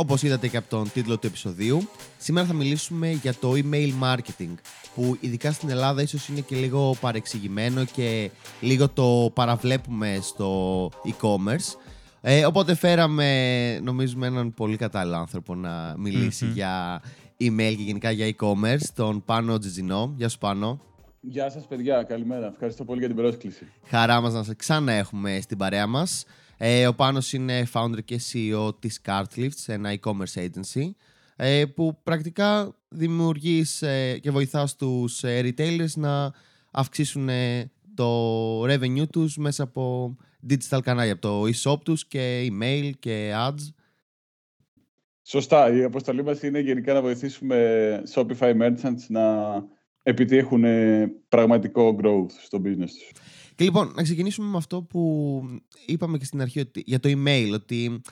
Όπως είδατε και από τον τίτλο του επεισοδίου, σήμερα θα μιλήσουμε για το email marketing, που ειδικά στην Ελλάδα ίσως είναι και λίγο παρεξηγημένο και λίγο το παραβλέπουμε στο e-commerce. Ε, οπότε φέραμε, νομίζουμε, έναν πολύ κατάλληλο άνθρωπο να μιλησει για email και γενικά για e-commerce, τον Πάνο Τζιτζινό. Γεια σου Πάνο. Γεια σας παιδιά, καλημέρα. Ευχαριστώ πολύ για την πρόσκληση. Χαρά μας να σε ξανά έχουμε στην παρέα μας. Ε, ο Πάνος είναι founder και CEO της Cartlifts, ένα e-commerce agency, ε, που πρακτικά δημιουργείς ε, και βοηθάς τους ε, retailers να αυξήσουν το revenue τους μέσα από digital κανάλια, από το e-shop τους και email και ads. Σωστά. Η αποστολή μας είναι γενικά να βοηθήσουμε Shopify merchants να επιτύχουν πραγματικό growth στο business τους. Και λοιπόν, να ξεκινήσουμε με αυτό που είπαμε και στην αρχή ότι, για το email, ότι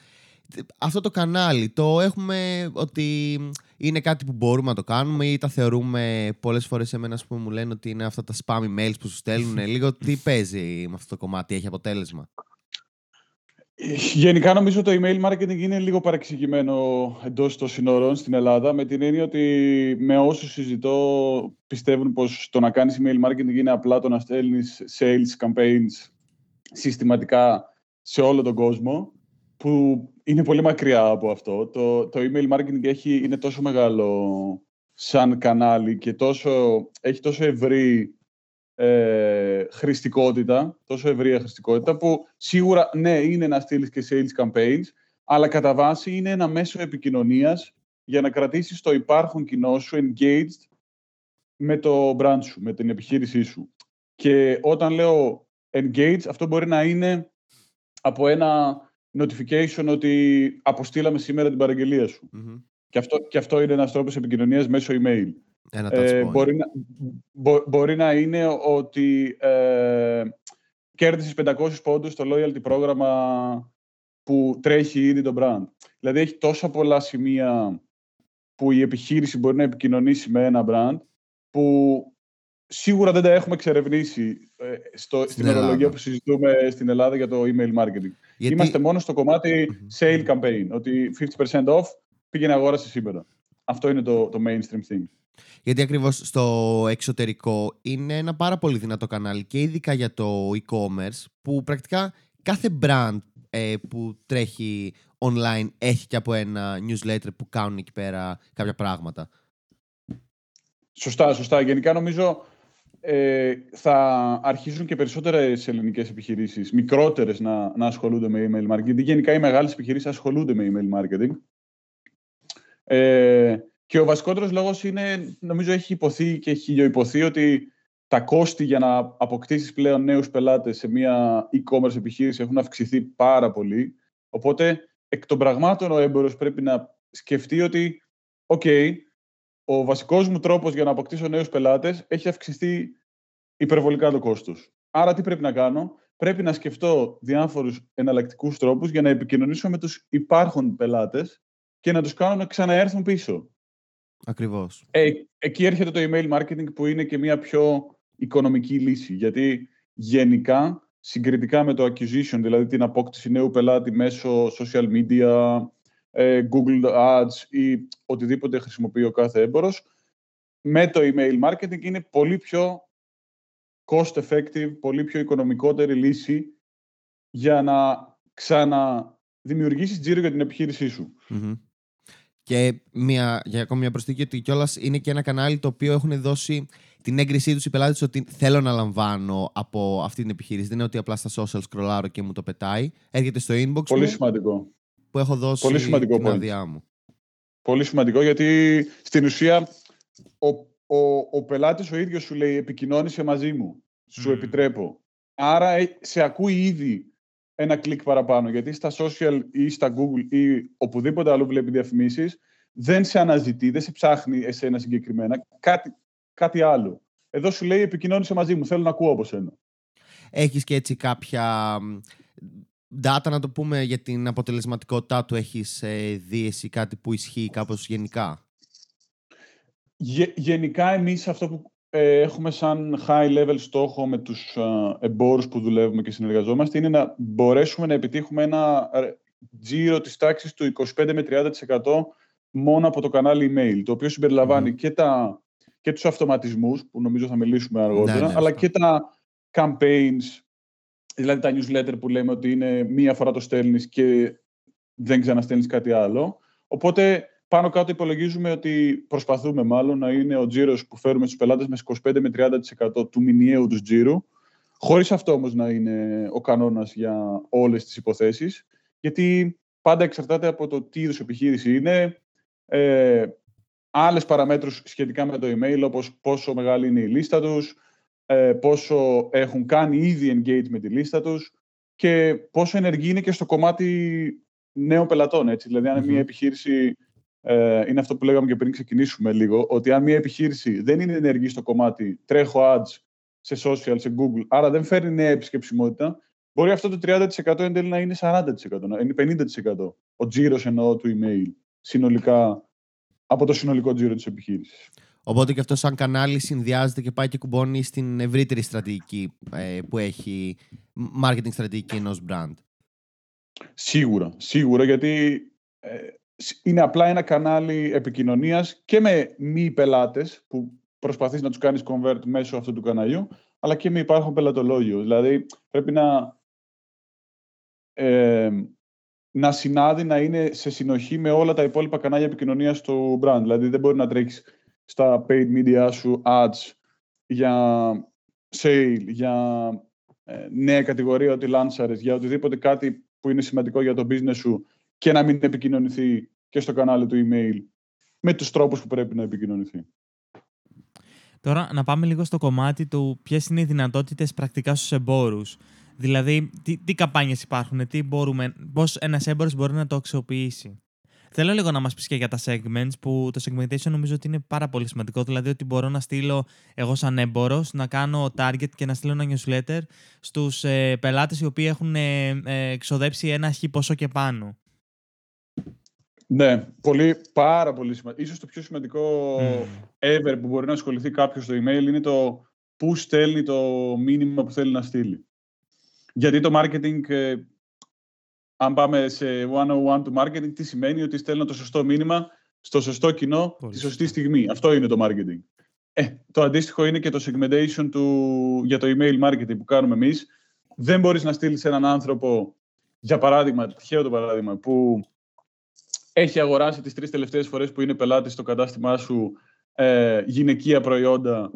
αυτό το κανάλι το έχουμε ότι είναι κάτι που μπορούμε να το κάνουμε ή τα θεωρούμε πολλές φορές εμένα που μου λένε ότι είναι αυτά τα spam emails που σου στέλνουν λίγο τι παίζει με αυτό το κομμάτι, έχει αποτέλεσμα; Γενικά νομίζω το email marketing είναι λίγο παρεξηγημένο εντός των συνόρων στην Ελλάδα με την έννοια ότι με όσους συζητώ πιστεύουν πως το να κάνεις email marketing είναι απλά το να στέλνεις sales campaigns συστηματικά σε όλο τον κόσμο που είναι πολύ μακριά από αυτό. Το, το email marketing έχει, είναι τόσο μεγάλο σαν κανάλι και τόσο, έχει τόσο ευρύ ε, χρηστικότητα, τόσο ευρεία χρηστικότητα, που σίγουρα ναι, είναι να στείλεις και sales campaigns, αλλά κατά βάση είναι ένα μέσο επικοινωνίας για να κρατήσεις το υπάρχον κοινό σου engaged με το brand σου, με την επιχείρησή σου. Και όταν λέω engage, αυτό μπορεί να είναι από ένα notification ότι αποστήλαμε σήμερα την παραγγελία σου. Και, αυτό, και αυτό είναι ένας τρόπος επικοινωνίας μέσω email. Ε, μπορεί, να, μπορεί να είναι ότι ε, κέρδισες 500 πόντους στο loyalty πρόγραμμα που τρέχει ήδη το brand. Δηλαδή έχει τόσα πολλά σημεία που η επιχείρηση μπορεί να επικοινωνήσει με ένα brand που σίγουρα δεν τα έχουμε εξερευνήσει ε, στο, στην, στην ορολογία που συζητούμε στην Ελλάδα για το email marketing. Είμαστε μόνο στο κομμάτι sale campaign, ότι 50% off πήγαινε αγόρασε σήμερα. Αυτό είναι το, το mainstream thing. Γιατί ακριβώς στο εξωτερικό είναι ένα πάρα πολύ δυνατό κανάλι και ειδικά για το e-commerce που πρακτικά κάθε brand ε, που τρέχει online έχει και από ένα newsletter που κάνουν εκεί πέρα κάποια πράγματα. Σωστά, σωστά. Γενικά νομίζω ε, θα αρχίσουν και περισσότερες ελληνικές επιχειρήσεις, μικρότερες, να, να ασχολούνται με email marketing. Γενικά οι μεγάλες επιχειρήσεις ασχολούνται με email marketing. Ε, και ο βασικότερος λόγος είναι, νομίζω έχει υποθεί και χιλιοϊπωθεί ότι τα κόστη για να αποκτήσεις πλέον νέους πελάτες σε μια e-commerce επιχείρηση έχουν αυξηθεί πάρα πολύ. Οπότε, εκ των πραγμάτων ο έμπορος πρέπει να σκεφτεί ότι «ΟΚ, ο βασικός μου τρόπος για να αποκτήσω νέους πελάτες έχει αυξηθεί υπερβολικά το κόστος. Άρα τι πρέπει να κάνω, πρέπει να σκεφτώ διάφορους εναλλακτικούς τρόπους για να επικοινωνήσω με τους υπάρχον πελάτες και να τους κάνω να ξαναέρθουν πίσω. Ακριβώς. Ε, εκεί έρχεται το email marketing που είναι και μια πιο οικονομική λύση. Γιατί γενικά, συγκριτικά με το acquisition, δηλαδή την απόκτηση νέου πελάτη μέσω social media, ε, Google Ads ή οτιδήποτε χρησιμοποιεί ο κάθε έμπορος, με το email marketing είναι πολύ πιο cost effective, πολύ πιο οικονομικότερη λύση για να ξαναδημιουργήσεις τζίρο για την επιχείρησή σου. Και μια, για ακόμη μια προσθήκη ότι κιόλας είναι και ένα κανάλι το οποίο έχουν δώσει την έγκρισή τους οι πελάτες ότι θέλω να λαμβάνω από αυτή την επιχείρηση. Δεν είναι ότι απλά στα social scrollάρω και μου το πετάει. Έρχεται στο inbox. Πολύ σημαντικό. Που έχω δώσει Πολύ σημαντικό την άδειά μου. Πολύ σημαντικό γιατί στην ουσία ο, ο, ο πελάτης ο ίδιος σου λέει επικοινώνησε μαζί μου. Σου επιτρέπω. Άρα ε, σε ακούει ήδη ένα κλικ παραπάνω. Γιατί στα social ή στα Google ή οπουδήποτε άλλο βλέπει διαφημίσεις, δεν σε αναζητεί, δεν σε ψάχνει εσένα συγκεκριμένα, κάτι, κάτι άλλο. Εδώ σου λέει επικοινώνησε μαζί μου, θέλω να ακούω από σένα. Έχεις και έτσι κάποια data να το πούμε για την αποτελεσματικότητά του, έχεις ε, δει εσύ κάτι που ισχύει κάπως γενικά; γενικά εμείς αυτό που ε, έχουμε σαν high level στόχο με τους ε, εμπόρους που δουλεύουμε και συνεργαζόμαστε είναι να μπορέσουμε να επιτύχουμε ένα τζίρο της τάξης του 25 με 30% μόνο από το κανάλι email, το οποίο και, τα, και τους αυτοματισμούς, που νομίζω θα μιλήσουμε αργότερα, ναι, ναι, αλλά και τα campaigns, δηλαδή τα newsletter που λέμε ότι είναι μία φορά το στέλνεις και δεν ξαναστέλνεις κάτι άλλο. Οπότε πάνω κάτω υπολογίζουμε ότι προσπαθούμε μάλλον να είναι ο τζίρος που φέρουμε στους πελάτες με 25 με 30% του μηνιαίου τους τζίρου, χωρίς αυτό όμως να είναι ο κανόνας για όλες τις υποθέσεις, γιατί πάντα εξαρτάται από το τι είδους επιχείρηση είναι, ε, άλλες παραμέτρους σχετικά με το email, όπως πόσο μεγάλη είναι η λίστα τους, ε, πόσο έχουν κάνει ήδη engage με τη λίστα τους και πόσο ενεργή είναι και στο κομμάτι νέων πελατών. Έτσι. Δηλαδή, αν μια επιχείρηση, ε, είναι αυτό που λέγαμε και πριν ξεκινήσουμε λίγο, ότι αν μια επιχείρηση δεν είναι ενεργή στο κομμάτι τρέχω ads σε social, σε Google, άρα δεν φέρνει νέα επισκεψιμότητα, μπορεί αυτό το 30% εν τέλει να είναι 40%, να είναι 50%. Ο τζίρος εννοώ του email συνολικά από το συνολικό τζίρο της επιχείρησης. Οπότε και αυτό σαν κανάλι συνδυάζεται και πάει και κουμπώνει στην ευρύτερη στρατηγική ε, που έχει marketing στρατηγική ενός brand. Σίγουρα, σίγουρα γιατί ε, είναι απλά ένα κανάλι επικοινωνίας και με μη πελάτες που προσπαθείς να τους κάνεις convert μέσω αυτού του καναλιού αλλά και με υπάρχον πελατολόγιο. Δηλαδή πρέπει να ε, να συνάδει, να είναι σε συνοχή με όλα τα υπόλοιπα κανάλια επικοινωνίας του brand. Δηλαδή δεν μπορεί να τρέχει στα paid media σου ads για sale, για ε, νέα κατηγορία ότι λάνσαρες, για οτιδήποτε κάτι που είναι σημαντικό για το business σου και να μην επικοινωνηθεί και στο κανάλι του email με τους τρόπους που πρέπει να επικοινωνηθεί. Τώρα να πάμε λίγο στο κομμάτι του ποιες είναι οι δυνατότητες πρακτικά στους εμπόρους. Δηλαδή, τι, τι καμπάνιες υπάρχουν, τι μπορούμε, πώς ένας έμπορος μπορεί να το αξιοποιήσει. Θέλω λίγο να μας πεις και για τα segments, που το segmentation νομίζω ότι είναι πάρα πολύ σημαντικό. Δηλαδή, ότι μπορώ να στείλω εγώ, σαν έμπορος, να κάνω target και να στείλω ένα newsletter στους ε, πελάτες οι οποίοι έχουν ε, ε, εξοδέψει ένα χι ποσό και πάνω. Ναι, πολύ, πάρα πολύ σημαντικό. Ίσως το πιο σημαντικό mm. ever που μπορεί να ασχοληθεί κάποιος στο email είναι το πού στέλνει το μήνυμα που θέλει να στείλει. Γιατί το marketing ε, αν πάμε σε 101 του marketing, τι σημαίνει ότι στέλνω το σωστό μήνυμα στο σωστό κοινό Πολύ τη σωστή στιγμή. Αυτό είναι το marketing. Ε, το αντίστοιχο είναι και το segmentation του, για το email marketing που κάνουμε εμείς. Δεν μπορείς να στείλεις έναν άνθρωπο, για παράδειγμα, τυχαίο το παράδειγμα, που έχει αγοράσει τις τρεις τελευταίες φορές που είναι πελάτης στο κατάστημά σου ε, γυναικεία προϊόντα.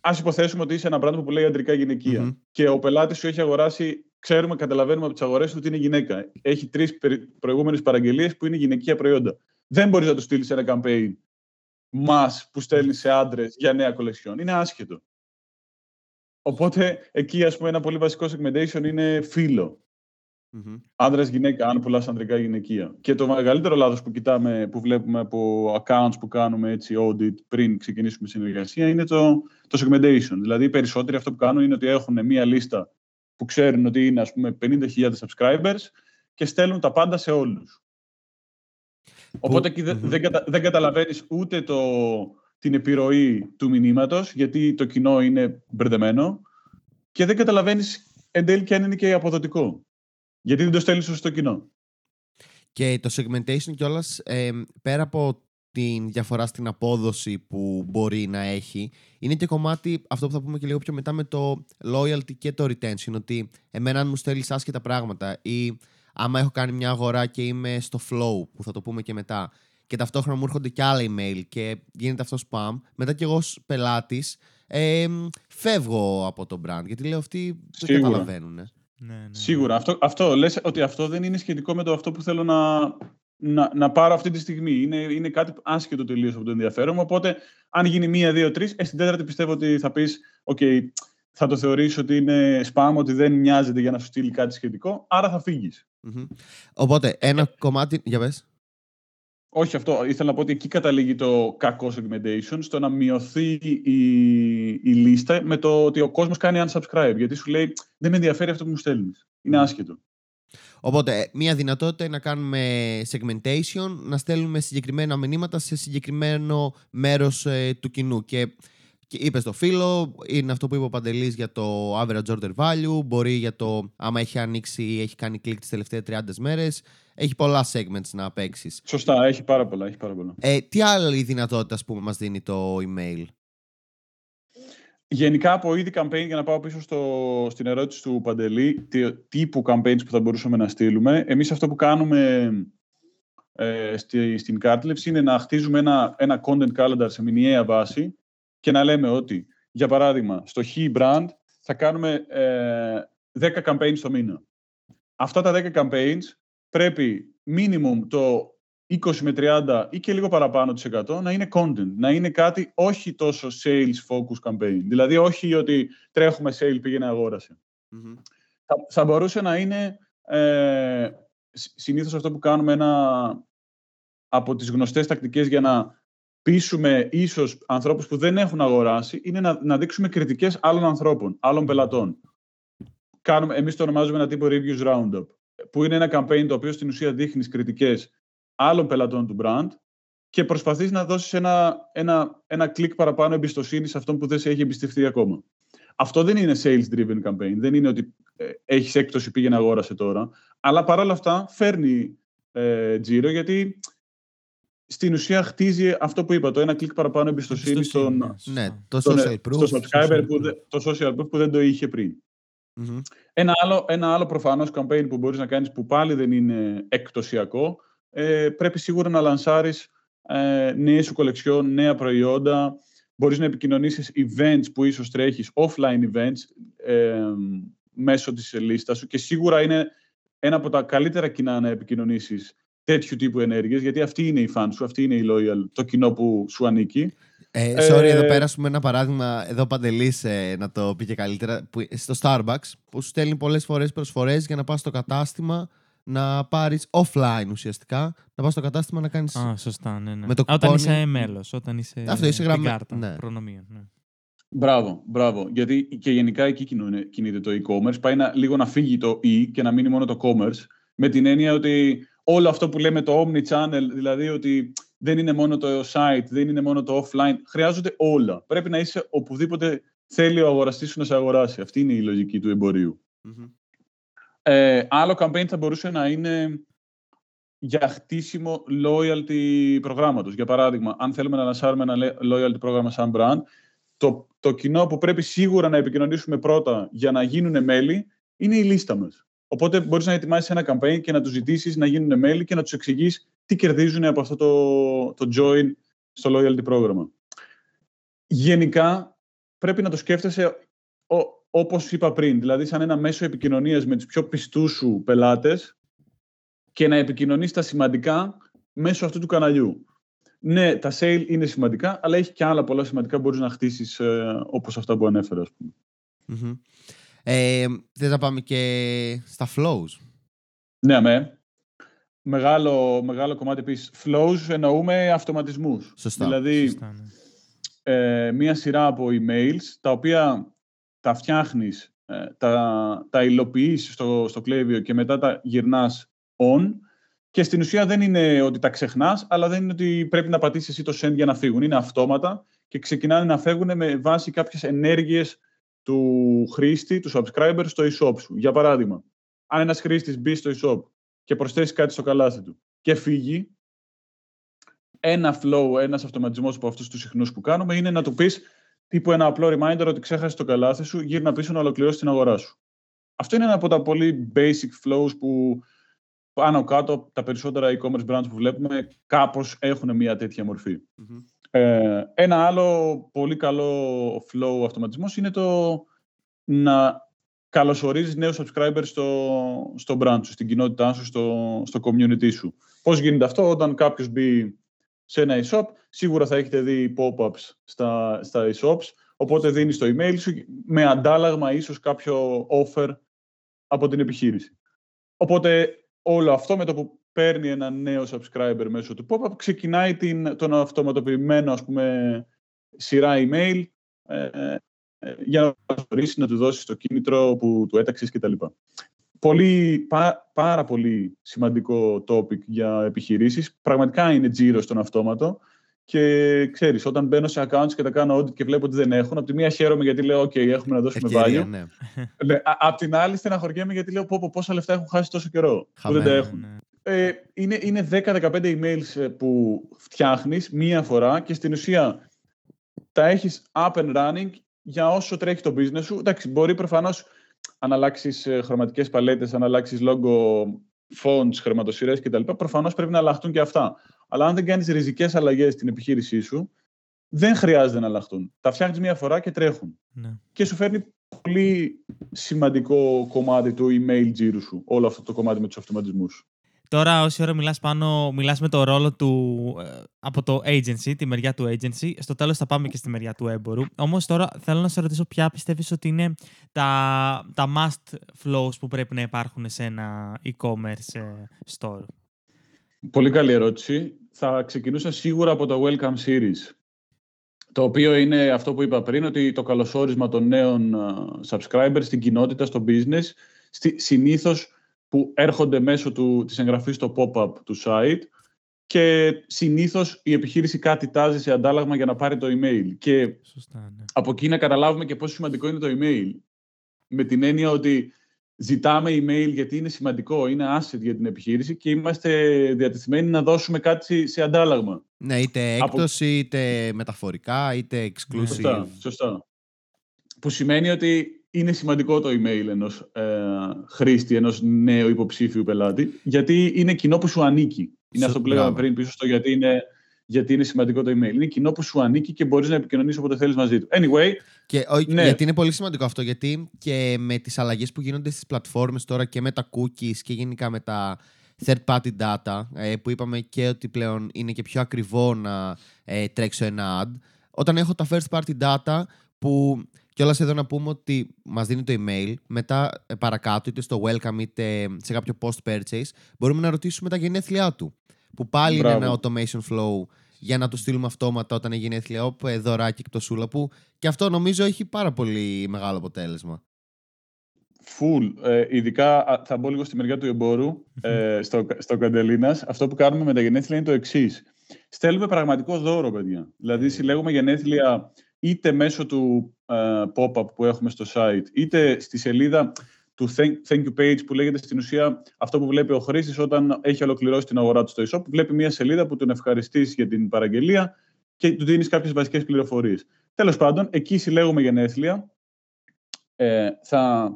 Ας υποθέσουμε ότι είσαι ένα πράγμα που λέει αντρικά και ο πελάτης σου έχει αγοράσει ξέρουμε, καταλαβαίνουμε από τις αγορές του ότι είναι γυναίκα. Έχει τρεις προηγούμενες παραγγελίες που είναι γυναικεία προϊόντα. Δεν μπορείς να τους στείλεις ένα campaign μας που στέλνεις σε άντρες για νέα κολεξιόν. Είναι άσχετο. Οπότε εκεί, ας πούμε, ένα πολύ βασικό segmentation είναι φίλο. Mm-hmm. Άντρα-γυναίκα, αν πουλάς ανδρικά γυναικεία. Και το μεγαλύτερο λάθος που κοιτάμε, που βλέπουμε από accounts που κάνουμε έτσι audit πριν ξεκινήσουμε συνεργασία, είναι το, το segmentation. Δηλαδή, οι περισσότεροι αυτό που κάνουν είναι ότι έχουν μία λίστα που ξέρουν ότι είναι ας πούμε 50.000 subscribers και στέλνουν τα πάντα σε όλους. Οπότε εκεί δεν, κατα, δεν καταλαβαίνεις ούτε το, την επιρροή του μηνύματος, γιατί το κοινό είναι μπερδεμένο και δεν καταλαβαίνεις εν τέλει και αν είναι και αποδοτικό. Γιατί δεν το στέλνεις στο κοινό. Και το segmentation κιόλας, ε, πέρα από την διαφορά στην απόδοση που μπορεί να έχει. Είναι και κομμάτι αυτό που θα πούμε και λίγο πιο μετά με το loyalty και το retention. Ότι εμένα αν μου στέλνεις άσχετα πράγματα ή άμα έχω κάνει μια αγορά και είμαι στο flow, που θα το πούμε και μετά, και ταυτόχρονα μου έρχονται και άλλα email και γίνεται αυτό spam, μετά κι εγώ ως πελάτης ε, φεύγω από το brand, γιατί λέω αυτοί το καταλαβαίνουν. Ναι, ναι. Σίγουρα. Αυτό, αυτό λες ότι αυτό δεν είναι σχετικό με το αυτό που θέλω να, να, να πάρω αυτή τη στιγμή. Είναι, είναι κάτι άσχετο τελείως από το ενδιαφέρον μου. Οπότε, αν γίνει μία, δύο, τρεις, ε, στην τέταρτη πιστεύω ότι θα πεις: OK, θα το θεωρήσει ότι είναι spam, ότι δεν νοιάζεται για να σου στείλει κάτι σχετικό, άρα θα φυγει Οπότε, ένα ε, κομμάτι. Για πες. Όχι αυτό. Ήθελα να πω ότι εκεί καταλήγει το κακό segmentation, στο να μειωθεί η, η λίστα με το ότι ο κόσμος κάνει unsubscribe. Γιατί σου λέει: Δεν με ενδιαφέρει αυτό που μου στέλνεις. Είναι άσχετο. Οπότε, μία δυνατότητα είναι να κάνουμε segmentation, να στέλνουμε συγκεκριμένα μηνύματα σε συγκεκριμένο μέρος ε, του κοινού. Και Και είπες στο φίλο, είναι αυτό που είπε ο Παντελής για το average order value, μπορεί για το άμα έχει ανοίξει ή έχει κάνει κλικ τις τελευταίες 30 μέρες, έχει πολλά segments να παίξεις. Σωστά, έχει πάρα πολλά. Έχει πάρα πολλά. Ε, τι άλλη δυνατότητα που μας δίνει το email; Γενικά από είδη campaign, για να πάω πίσω στο, στην ερώτηση του Παντελή, τι, τύπου campaigns που θα μπορούσαμε να στείλουμε. Εμείς αυτό που κάνουμε ε, στη, στην κάρτλευση είναι να χτίζουμε ένα, ένα content calendar σε μηνιαία βάση και να λέμε ότι, για παράδειγμα, στο He brand θα κάνουμε ε, 10 campaigns το μήνα. Αυτά τα 10 campaigns πρέπει minimum το 20 με 30 ή και λίγο παραπάνω της 100 να είναι content, να είναι κάτι όχι τόσο sales focus campaign. Δηλαδή όχι ότι τρέχουμε sale πήγαινε Θα, θα μπορούσε να είναι ε, συνήθως αυτό που κάνουμε ένα από τις γνωστές τακτικές για να πείσουμε ίσως ανθρώπους που δεν έχουν αγοράσει είναι να, να δείξουμε κριτικές άλλων ανθρώπων, άλλων πελατών. Κάνουμε, εμείς το ονομάζουμε ένα τύπο reviews roundup, που είναι ένα campaign το οποίο στην ουσία δείχνει κριτικές άλλων πελατών του brand και προσπαθείς να δώσεις ένα, ένα, ένα κλικ παραπάνω εμπιστοσύνης σε αυτόν που δεν σε έχει εμπιστευτεί ακόμα. Αυτό δεν είναι sales-driven campaign. Δεν είναι ότι ε, έχεις έκπτωση πήγαινε αγόρασε τώρα. Αλλά παρόλα αυτά φέρνει ε, τζίρο γιατί στην ουσία χτίζει αυτό που είπα, το ένα κλικ παραπάνω εμπιστοσύνη στον, ναι, το social proof, στο subscriber που, το social proof που δεν το είχε πριν. Ένα άλλο, ένα άλλο προφανώς campaign που μπορείς να κάνεις που πάλι δεν είναι εκπτωσιακό ε, πρέπει σίγουρα να λανσάρεις ε, νέες σου κολεξιόν, νέα προϊόντα. Μπορείς να επικοινωνήσεις events που ίσως τρέχεις, offline events, ε, μέσω της λίστας σου και σίγουρα είναι ένα από τα καλύτερα κοινά να επικοινωνήσεις τέτοιου τύπου ενέργειες, γιατί αυτή είναι η fan σου, αυτή είναι η loyal, το κοινό που σου ανήκει. Ε, sorry, ε, εδώ πέρασουμε ένα παράδειγμα, εδώ Παντελής ε, να το πει και καλύτερα, που, στο Starbucks, που σου στέλνει πολλές φορές προσφορές για να πας στο κατάστημα να πάρεις offline ουσιαστικά, να πας στο κατάστημα να κάνεις. Α, σωστά, ναι, ναι. Με το όταν είσαι μέλος, όταν είσαι. Αυτό είσαι γραμμένο. Κάρτα, ναι. προνομία. Ναι. Μπράβο, μπράβο. Γιατί και γενικά εκεί κινείται το e-commerce. Πάει να, λίγο να φύγει το e και να μείνει μόνο το commerce. Με την έννοια ότι όλο αυτό που λέμε το omni-channel, δηλαδή ότι δεν είναι μόνο το site, δεν είναι μόνο το offline, χρειάζονται όλα. Πρέπει να είσαι οπουδήποτε θέλει ο αγοραστής σου να σε αγοράσει. Αυτή είναι η λογική του εμποριου ε, άλλο campaign θα μπορούσε να είναι για χτίσιμο loyalty προγράμματος. Για παράδειγμα, αν θέλουμε να λανσάρουμε ένα loyalty πρόγραμμα σαν brand, το, το κοινό που πρέπει σίγουρα να επικοινωνήσουμε πρώτα για να γίνουν μέλη είναι η λίστα μας. Οπότε μπορείς να ετοιμάσεις ένα campaign και να τους ζητήσεις να γίνουν μέλη και να τους εξηγείς τι κερδίζουν από αυτό το, το join στο loyalty πρόγραμμα. Γενικά, πρέπει να το σκέφτεσαι όπως είπα πριν, δηλαδή σαν ένα μέσο επικοινωνίας με τους πιο πιστούς σου πελάτες και να επικοινωνείς τα σημαντικά μέσω αυτού του καναλιού. Ναι, τα sale είναι σημαντικά, αλλά έχει και άλλα πολλά σημαντικά που μπορείς να χτίσεις ε, όπως αυτά που ανέφερα, ας πούμε. Mm-hmm. Ε, θες να πάμε και στα flows. Ναι, με. Μεγάλο, μεγάλο κομμάτι επίσης. Flows εννοούμε αυτοματισμούς. Σωστά. Δηλαδή, Σωστά, ναι. ε, μία σειρά από emails, τα οποία τα φτιάχνεις, ε, τα, τα υλοποιείς στο, στο κλέβιο και μετά τα γυρνάς on και στην ουσία δεν είναι ότι τα ξεχνάς, αλλά δεν είναι ότι πρέπει να πατήσεις εσύ το send για να φύγουν. Είναι αυτόματα και ξεκινάνε να φεύγουν με βάση κάποιες ενέργειες του χρήστη, του subscriber στο e-shop σου. Για παράδειγμα, αν ένας χρήστης μπει στο e-shop και προσθέσεις κάτι στο καλάθι του. Και φύγει, ένα flow, ένας αυτοματισμός από αυτούς τους συχνούς που κάνουμε είναι να του πεις τύπου ένα απλό reminder ότι ξέχασες το καλάθι σου, γύρνα πίσω να ολοκληρώσεις την αγορά σου. Αυτό είναι ένα από τα πολύ basic flows που πάνω κάτω τα περισσότερα e-commerce brands που βλέπουμε κάπως έχουν μια τέτοια Ε, ένα άλλο πολύ καλό flow αυτοματισμός είναι το να καλωσορίζεις νέους subscribers στο, στο brand σου, στην κοινότητά σου, στο, στο community σου. Πώς γίνεται αυτό; Όταν κάποιος μπει σε ένα e-shop, σίγουρα θα έχετε δει pop-ups στα, στα e-shops, οπότε δίνεις το email σου με αντάλλαγμα ίσως κάποιο offer από την επιχείρηση. Οπότε όλο αυτό με το που παίρνει ένα νέο subscriber μέσω του pop-up ξεκινάει την, τον αυτοματοποιημένο ας πούμε, σειρά email ε, ε, για να να του δώσεις το κίνητρο που του έταξες κτλ πολύ, πάρα πολύ σημαντικό topic για επιχειρήσεις. Πραγματικά είναι τζίρο στον αυτόματο Και ξέρεις, όταν μπαίνω σε accounts και τα κάνω audit και βλέπω ότι δεν έχουν, από τη μία χαίρομαι γιατί λέω: OK, έχουμε να δώσουμε Ευκαιρία, value. ναι. Ναι, α- απ' την άλλη, στεναχωριέμαι γιατί λέω: Πω, πω, πόσα λεφτά έχουν χάσει τόσο καιρό που δεν τα Χαμένα, έχουν. Ναι. Ε, είναι, είναι 10-15 emails ε, που φτιάχνεις μία φορά και στην ουσία τα έχεις up and running για όσο τρέχει το business σου. Εντάξει, μπορεί προφανώς αν αλλάξεις ε, χρωματικές παλέτες, αν αλλάξεις logo, fonts, χρηματοσυρές κτλ. Προφανώς πρέπει να αλλάχτούν και αυτά. Αλλά αν δεν κάνεις ριζικές αλλαγές στην επιχείρησή σου, δεν χρειάζεται να αλλάχτούν. Τα φτιάχνεις μία φορά και τρέχουν. Ναι. Και σου φέρνει πολύ σημαντικό κομμάτι του email τζίρου σου, όλο αυτό το κομμάτι με τους αυτοματισμούς. Τώρα, όση ώρα μιλάς πάνω, μιλάς με το ρόλο του ε, από το agency, τη μεριά του agency. Στο τέλος θα πάμε και στη μεριά του έμπορου. Όμως τώρα θέλω να σε ρωτήσω ποια πιστεύεις ότι είναι τα, τα must flows που πρέπει να υπάρχουν σε ένα e-commerce ε, store; Πολύ καλή ερώτηση. Θα ξεκινούσα σίγουρα από το Welcome Series. Το οποίο είναι αυτό που είπα πριν, ότι το καλωσόρισμα των νέων ε, subscribers στην κοινότητα, στο business, στη, συνήθως που έρχονται μέσω του, της εγγραφής στο pop-up του site και συνήθως η επιχείρηση κάτι τάζει σε αντάλλαγμα για να πάρει το email. Και Σωστά, ναι. από εκεί να καταλάβουμε και πόσο σημαντικό είναι το email. Με την έννοια ότι ζητάμε email γιατί είναι σημαντικό, είναι asset για την επιχείρηση και είμαστε διατεθειμένοι να δώσουμε κάτι σε αντάλλαγμα. Ναι, είτε Από- έκπτωση, είτε μεταφορικά, είτε exclusive. Σωστά, σωστά. Που σημαίνει ότι είναι σημαντικό το email ενός ε, χρήστη, ενός νέου υποψήφιου πελάτη, γιατί είναι κοινό που σου ανήκει. Είναι Σω- αυτό που λέγαμε μπράβο. πριν πίσω στο γιατί είναι, γιατί είναι σημαντικό το email. Είναι κοινό που σου ανήκει και μπορείς να επικοινωνήσεις όποτε θέλεις μαζί του. Anyway, Και, ο- Ναι. Γιατί είναι πολύ σημαντικό αυτό, γιατί και με τις αλλαγές που γίνονται στις πλατφόρμες τώρα και με τα cookies και γενικά με τα third party data, ε, που είπαμε και ότι πλέον είναι και πιο ακριβό να ε, τρέξω ένα ad, όταν έχω τα first party data που κιόλας εδώ να πούμε ότι μας δίνει το email, μετά ε, παρακάτω είτε στο welcome είτε σε κάποιο post purchase, μπορούμε να ρωτήσουμε τα γενέθλιά του. Που πάλι Μπράβο. είναι ένα automation flow για να του στείλουμε αυτόματα όταν είναι γενέθλια, όπου ε, δωράκι εκτοσούλα που και αυτό νομίζω έχει πάρα πολύ μεγάλο αποτέλεσμα. Full. Ε, ειδικά α, θα μπω λίγο στη μεριά του εμπόρου, ε, στο, στο Καντελίνας. Αυτό που κάνουμε με τα γενέθλια είναι το εξής. Στέλνουμε πραγματικό δώρο, παιδιά. Δηλαδή, συλλέγουμε γενέθλια είτε μέσω του ε, pop-up που έχουμε στο site, είτε στη σελίδα του thank, thank you page που λέγεται στην ουσία αυτό που βλέπει ο χρήστη όταν έχει ολοκληρώσει την αγορά του στο e-shop. Βλέπει μια σελίδα που τον ευχαριστείς για την παραγγελία και του δίνεις κάποιες βασικές πληροφορίες. Τέλος πάντων, εκεί συλλέγουμε γενέθλια. Ε, θα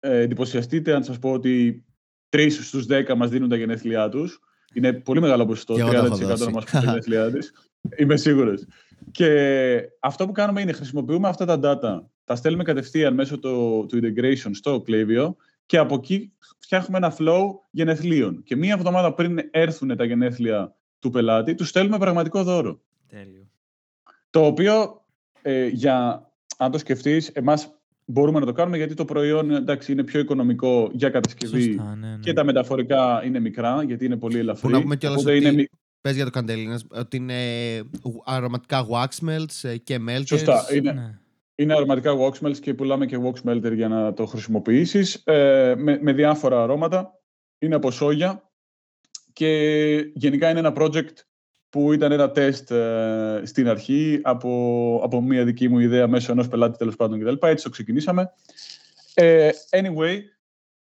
ε, εντυπωσιαστείτε αν σας πω ότι τρεις στους 10 μας δίνουν τα γενέθλιά τους. Είναι πολύ μεγάλο ποσοστό, Και εγώ τα 30% έχω να δώσει. μας πούν τα γενέθλιά της. Είμαι σίγουρος. Και αυτό που κάνουμε είναι χρησιμοποιούμε αυτά τα data, τα στέλνουμε κατευθείαν μέσω το, του integration στο Klaviyo και από εκεί φτιάχνουμε ένα flow γενεθλίων. Και μία εβδομάδα πριν έρθουν τα γενέθλια του πελάτη, τους στέλνουμε πραγματικό δώρο. Τέλειο. Το οποίο, ε, για, αν το σκεφτείς, εμάς μπορούμε να το κάνουμε γιατί το προϊόν εντάξει, είναι πιο οικονομικό για κατασκευή Σωστά, ναι, ναι. και τα μεταφορικά είναι μικρά γιατί είναι πολύ ελαφρύ. Που να πούμε κιόλας Οπότε ότι είναι μη- Πες για το Καντελίνας ότι είναι αρωματικά wax melts ε, και melters. Σωστά. Είναι, Ναι. είναι αρωματικά wax melts και πουλάμε και wax melter για να το χρησιμοποιήσεις ε, με, με διάφορα αρώματα. Είναι από σόγια και γενικά είναι ένα project που ήταν ένα τεστ ε, στην αρχή από, από μια δική μου ιδέα μέσω ενός πελάτη τέλος πάντων κτλ. Έτσι το ξεκινήσαμε. Ε, anyway,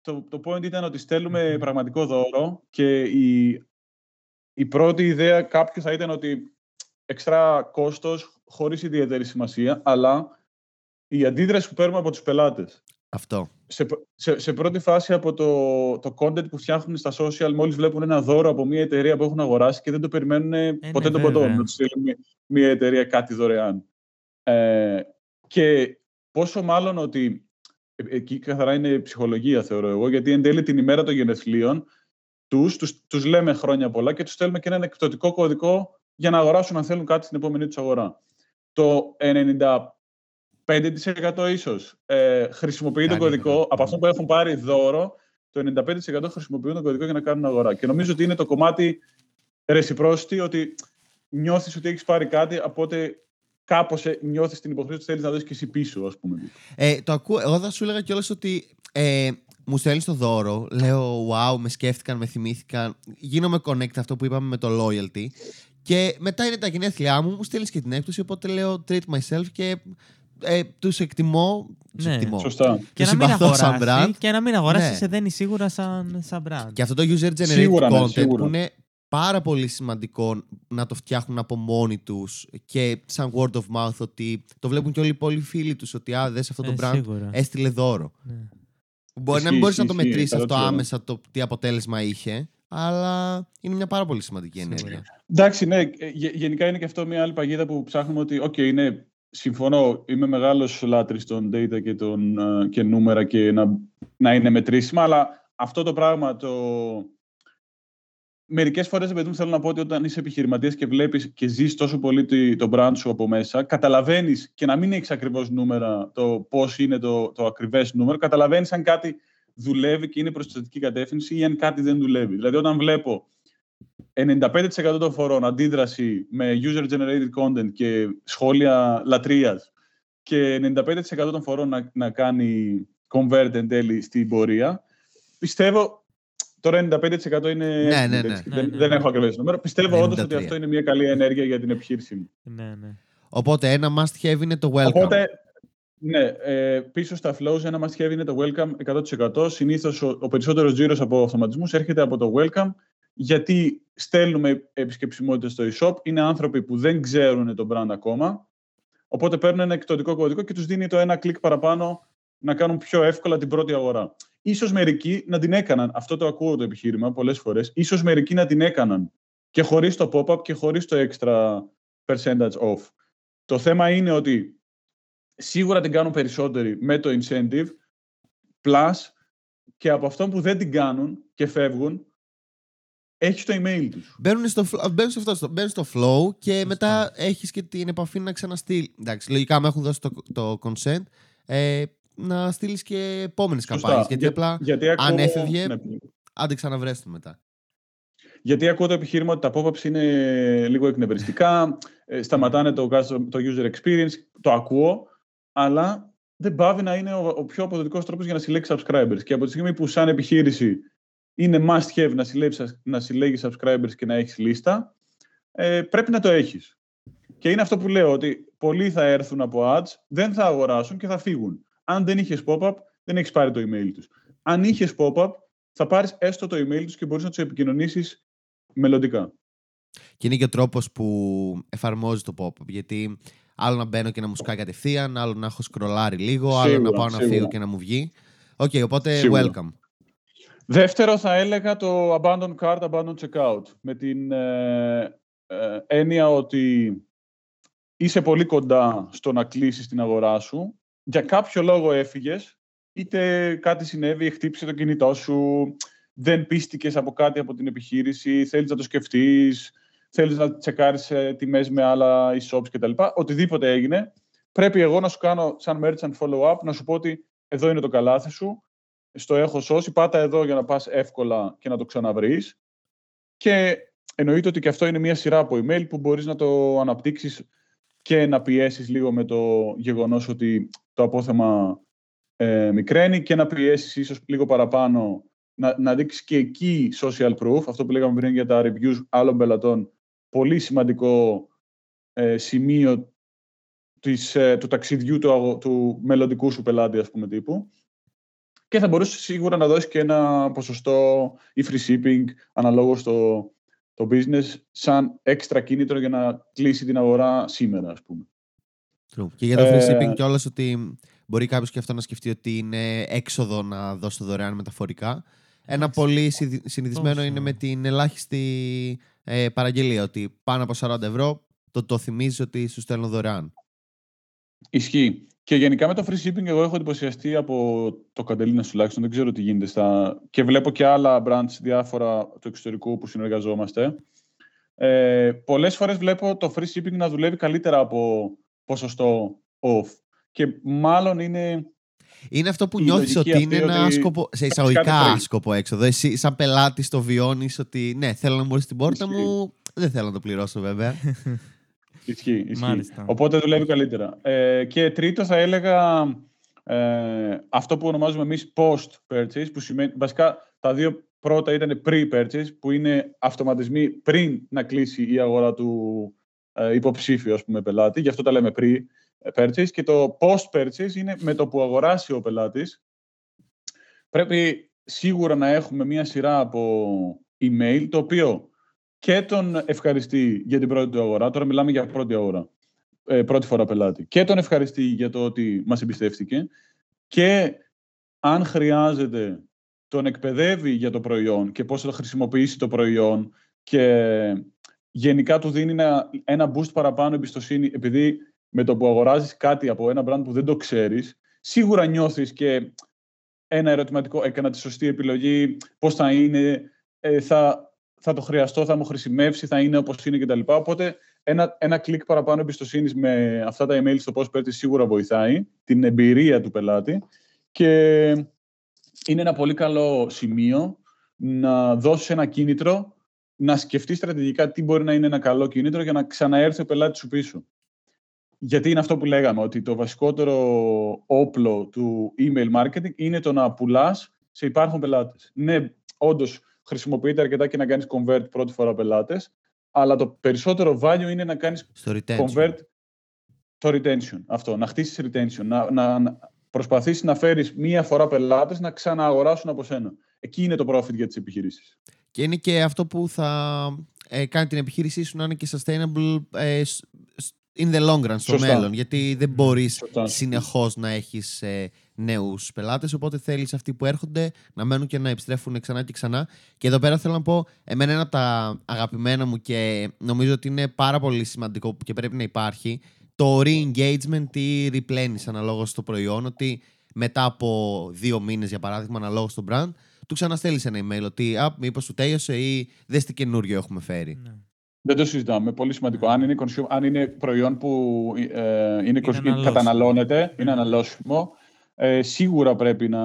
το, το point ήταν ότι στέλνουμε Μμμ. πραγματικό δώρο και η, η πρώτη ιδέα κάποιου θα ήταν ότι εξτρά κόστος χωρίς ιδιαίτερη σημασία, αλλά η αντίδραση που παίρνουμε από τους πελάτες. Αυτό. Σε, π- σε, σε πρώτη φάση από το, το content που φτιάχνουν στα social, μόλις βλέπουν ένα δώρο από μια εταιρεία που έχουν αγοράσει και δεν το περιμένουν ποτέ ναι, τον ποτό βέβαια. να τους στείλει μια, μια εταιρεία κάτι δωρεάν. Ε, και πόσο μάλλον ότι ε, εκεί καθαρά είναι ψυχολογία θεωρώ εγώ, γιατί εν τέλει την ημέρα των γενεθλίων τους, τους, τους λέμε χρόνια πολλά και τους στέλνουμε και έναν εκπτωτικό κωδικό για να αγοράσουν αν θέλουν κάτι στην επόμενη τους αγορά. Το 95% ίσως ε, χρησιμοποιεί τον Κάνει κωδικό, αυτό. από αυτό που έχουν πάρει δώρο, το 95% χρησιμοποιούν τον κωδικό για να κάνουν αγορά. Και νομίζω ότι είναι το κομμάτι reciprocity, ότι νιώθεις ότι έχεις πάρει κάτι, οπότε κάπως ε, νιώθεις την υποχρέωση ότι θέλεις να δώσεις και εσύ πίσω, ας πούμε. Ε, το ακούω. Εγώ θα σου έλεγα κιόλας ότι ε, μου στέλνεις το δώρο. Λέω, wow, με σκέφτηκαν, με θυμήθηκαν. Γίνομαι connect αυτό που είπαμε με το loyalty. Και μετά είναι τα γενέθλιά μου, μου στείλει και την έκπτωση, οπότε λέω treat myself και ε, τους εκτιμώ. Τους Ναι. εκτιμώ. Σωστά. Και Τους να μην συμπαθώ σαν αγοράσει. brand. Και να μην αγοράσει, Ναι. σε δένει σίγουρα σαν, σαν brand. Και αυτό το user generated Σίγουρα, ναι, content σίγουρα. που είναι πάρα πολύ σημαντικό να το φτιάχνουν από μόνοι τους και σαν word of mouth ότι το βλέπουν και όλοι οι υπόλοιποι φίλοι τους ότι α, δες αυτό το Ε, brand σίγουρα. έστειλε δώρο. Ναι. Μπορεί να Ισχύει, μην μπορείς να το ισχύει, μετρήσεις αυτό 100%. άμεσα το τι αποτέλεσμα είχε, αλλά είναι μια πάρα πολύ σημαντική Σίγουρα. ενέργεια. Εντάξει, ναι. ε, γε- Γενικά είναι και αυτό μια άλλη παγίδα που ψάχνουμε ότι, οκ, είναι, συμφωνώ, είμαι μεγάλος λάτρης των data και, των, ε, και νούμερα και να, να είναι μετρήσιμα, αλλά αυτό το πράγμα, το... Μερικές φορές, παιδί μου, θέλω να πω ότι όταν είσαι επιχειρηματίας και βλέπεις και ζεις τόσο πολύ τη- το brand σου από μέσα, καταλαβαίνεις και να μην έχεις ακριβώς νούμερα το πώς είναι το, το ακριβές νούμερο, καταλαβαίνεις αν κάτι δουλεύει και είναι προς τη θετική κατεύθυνση ή αν κάτι δεν δουλεύει. Δηλαδή, όταν βλέπω 95% των φορών αντίδραση με user-generated content και σχόλια λατρείας και 95% των φορών να, να κάνει convert εν τέλει στην πορεία, πιστεύω, τώρα 95% είναι Ναι, estimate, ναι, ναι. έτσι, Ναι, δεν, ναι, δεν ναι. έχω ακριβές νούμερο. Πιστεύω όντως ότι 93. αυτό είναι μια καλή ενέργεια για την επιχείρησή μου. Ναι, ναι. Οπότε ένα must have είναι το welcome. Οπότε, ναι, ε, πίσω στα flows ένα must have είναι το welcome 100%. Συνήθως ο, ο περισσότερος τζίρος από αυτοματισμούς έρχεται από το welcome γιατί στέλνουμε επισκεψιμότητα στο e-shop. Είναι άνθρωποι που δεν ξέρουν το brand ακόμα. Οπότε παίρνουν ένα εκπτωτικό κωδικό και τους δίνει το ένα κλικ παραπάνω να κάνουν πιο εύκολα την πρώτη αγορά. Ίσως μερικοί να την έκαναν, αυτό το ακούω το επιχείρημα πολλές φορές, ίσως μερικοί να την έκαναν και χωρίς το pop-up και χωρίς το extra percentage off. Το θέμα είναι ότι σίγουρα την κάνουν περισσότεροι με το incentive, plus και από αυτό που δεν την κάνουν και φεύγουν, έχει το email τους. Μπαίνουν στο, fl- μπαίνουν στο, αυτό, στο- μπαίνουν στο flow και μετά έχεις και την επαφή να ξαναστείλει. Εντάξει, λογικά μου έχουν δώσει το, το consent ε, να στείλεις και επόμενες Σωστά. καμπάνιες. Γιατί Για- απλά γιατί αν ακούω- έφευγε, ναι. άντε ξαναβρέστε μετά. Γιατί ακούω το επιχείρημα ότι τα pop-ups είναι λίγο εκνευριστικά, ε, σταματάνε το, custom- το user experience, το ακούω, αλλά δεν πάβει να είναι ο, ο πιο αποδοτικός τρόπος για να συλλέξει subscribers. Και από τη στιγμή που σαν επιχείρηση είναι must have να συλλέγεις, να συλλέγεις subscribers και να έχεις λίστα, ε, πρέπει να το έχεις. Και είναι αυτό που λέω, ότι πολλοί θα έρθουν από ads, δεν θα αγοράσουν και θα φύγουν. Αν δεν είχες pop-up, δεν έχεις πάρει το email τους. Αν είχες pop-up, θα πάρεις έστω το email τους και μπορείς να τους επικοινωνήσεις μελλοντικά. Και είναι και ο τρόπος που εφαρμόζει το pop-up. Γιατί άλλο να μπαίνω και να μου σκάει κατευθείαν, άλλο να έχω σκρολάρει λίγο, άλλο να Σίγουρα, πάω να σίγουρα. φύγω και να μου βγει. Οκ, οπότε Σίγουρα. welcome. Δεύτερο θα έλεγα το abandon cart, abandon checkout. Με την ε, ε, έννοια ότι είσαι πολύ κοντά στο να κλείσεις την αγορά σου. Για κάποιο λόγο έφυγες, είτε κάτι συνέβη, χτύπησε το κινητό σου, δεν πίστηκες από κάτι από την επιχείρηση, θέλεις να το σκεφτείς, θέλεις να τσεκάρεις ε, τιμές με άλλα e-shops κτλ. Οτιδήποτε έγινε, πρέπει εγώ να σου κάνω σαν merchant follow-up, να σου πω ότι εδώ είναι το καλάθι σου, στο έχω σώσει, πάτα εδώ για να πας εύκολα και να το ξαναβρεις. Και εννοείται ότι και αυτό είναι μια σειρά από email που μπορείς να το αναπτύξεις και να πιέσεις λίγο με το γεγονός ότι το απόθεμα ε, μικραίνει και να πιέσεις ίσως λίγο παραπάνω να, να δείξεις και εκεί social proof, αυτό που λέγαμε πριν για τα reviews άλλων πελατών, πολύ σημαντικό ε, σημείο της, ε, του ταξιδιού του, αγο- του μελλοντικού σου πελάτη, ας πούμε, τύπου. Και θα μπορούσες σίγουρα να δώσεις και ένα ποσοστό ή free shipping αναλόγως στο το business σαν έξτρα κίνητρο για να κλείσει την αγορά σήμερα, ας πούμε. True. Και για το free Ε, shipping κιόλας ότι μπορεί κάποιος και αυτό να σκεφτεί ότι είναι έξοδο να δώσει το δωρεάν μεταφορικά. Ένα Εντάξει. πολύ συνηθι- συνηθισμένο Τόσο. είναι με την ελάχιστη ε, παραγγελία. Ότι πάνω από 40 ευρώ το, το θυμίζεις ότι σου στέλνω δωρεάν. Ισχύει. Και γενικά με το free shipping εγώ έχω εντυπωσιαστεί από το Καντελίνας τουλάχιστον, δεν ξέρω τι γίνεται στα... Και βλέπω και άλλα brands διάφορα του εξωτερικού που συνεργαζόμαστε. Ε, πολλές φορές βλέπω το free shipping να δουλεύει καλύτερα από ποσοστό off. Και μάλλον είναι... Είναι αυτό που Η νιώθεις λογική ότι είναι αυτή ένα ότι άσκοπο, σε θα εισαγωγικά κάνει free. άσκοπο έξοδο. Εσύ σαν πελάτης το βιώνεις ότι ναι, θέλω να μου έρθει στην πόρτα Ισχύει. μου, δεν θέλω να το πληρώσω βέβαια. Ισχύει, ισχύει. Μάλιστα. Οπότε δουλεύει καλύτερα. Ε, και τρίτο θα έλεγα ε, αυτό που ονομάζουμε εμείς post-purchase, που σημαίνει βασικά τα δύο πρώτα ήταν pre-purchase, που είναι αυτοματισμοί πριν να κλείσει η αγορά του ε, υποψήφιου, ας πούμε, πελάτη. Γι' αυτό τα λέμε pre-purchase. Και το post-purchase είναι με το που αγοράσει ο πελάτης. Πρέπει σίγουρα να έχουμε μία σειρά από email, το οποίο και τον ευχαριστεί για την πρώτη του αγορά. Τώρα μιλάμε για πρώτη αγορά. Ε, πρώτη φορά πελάτη. Και τον ευχαριστεί για το ότι μας εμπιστεύτηκε. Και αν χρειάζεται τον εκπαιδεύει για το προϊόν και πώς θα χρησιμοποιήσει το προϊόν και γενικά του δίνει ένα, ένα boost παραπάνω εμπιστοσύνη επειδή με το που αγοράζεις κάτι από ένα brand που δεν το ξέρεις, σίγουρα νιώθεις και ένα ερωτηματικό, έκανα τη σωστή επιλογή, πώς θα είναι, ε, θα, θα το χρειαστώ, θα μου χρησιμεύσει, θα είναι όπως είναι κτλ. Οπότε ένα, ένα κλικ παραπάνω εμπιστοσύνης με αυτά τα email στο πώς παίρνει σίγουρα βοηθάει την εμπειρία του πελάτη και είναι ένα πολύ καλό σημείο να δώσεις ένα κίνητρο, να σκεφτείς στρατηγικά τι μπορεί να είναι ένα καλό κίνητρο για να ξαναέρθει ο πελάτης σου πίσω. Γιατί είναι αυτό που λέγαμε, ότι το βασικότερο όπλο του email marketing είναι το να πουλάς σε υπάρχον πελάτες. Ναι, όντως χρησιμοποιείται αρκετά και να κάνεις convert πρώτη φορά πελάτες, αλλά το περισσότερο value είναι να κάνεις convert το retention. Αυτό, να χτίσεις retention, να, να, προσπαθήσεις να φέρεις μία φορά πελάτες να ξανααγοράσουν από σένα. Εκεί είναι το profit για τις επιχειρήσεις. Και είναι και αυτό που θα ε, κάνει την επιχείρησή σου να είναι και sustainable ε, in the long run, στο μέλλον. Γιατί δεν μπορείς συνεχώς να έχεις ε, νέους πελάτες. Οπότε θέλεις αυτοί που έρχονται να μένουν και να επιστρέφουν ξανά και ξανά. Και εδώ πέρα θέλω να πω, εμένα ένα από τα αγαπημένα μου και νομίζω ότι είναι πάρα πολύ σημαντικό και πρέπει να υπάρχει το re-engagement ή replenish αναλόγως στο προϊόν, ότι μετά από δύο μήνες, για παράδειγμα, αναλόγως στο brand, του ξαναστέλνει ένα email ότι Α, μήπως σου τέλειωσε ή δες τι καινούριο έχουμε φέρει. Ναι. Δεν το συζητάμε. Πολύ σημαντικό. Αν είναι, consume, αν είναι προϊόν που ε, είναι, είναι καταναλώνεται, είναι αναλώσιμο, ε, σίγουρα πρέπει να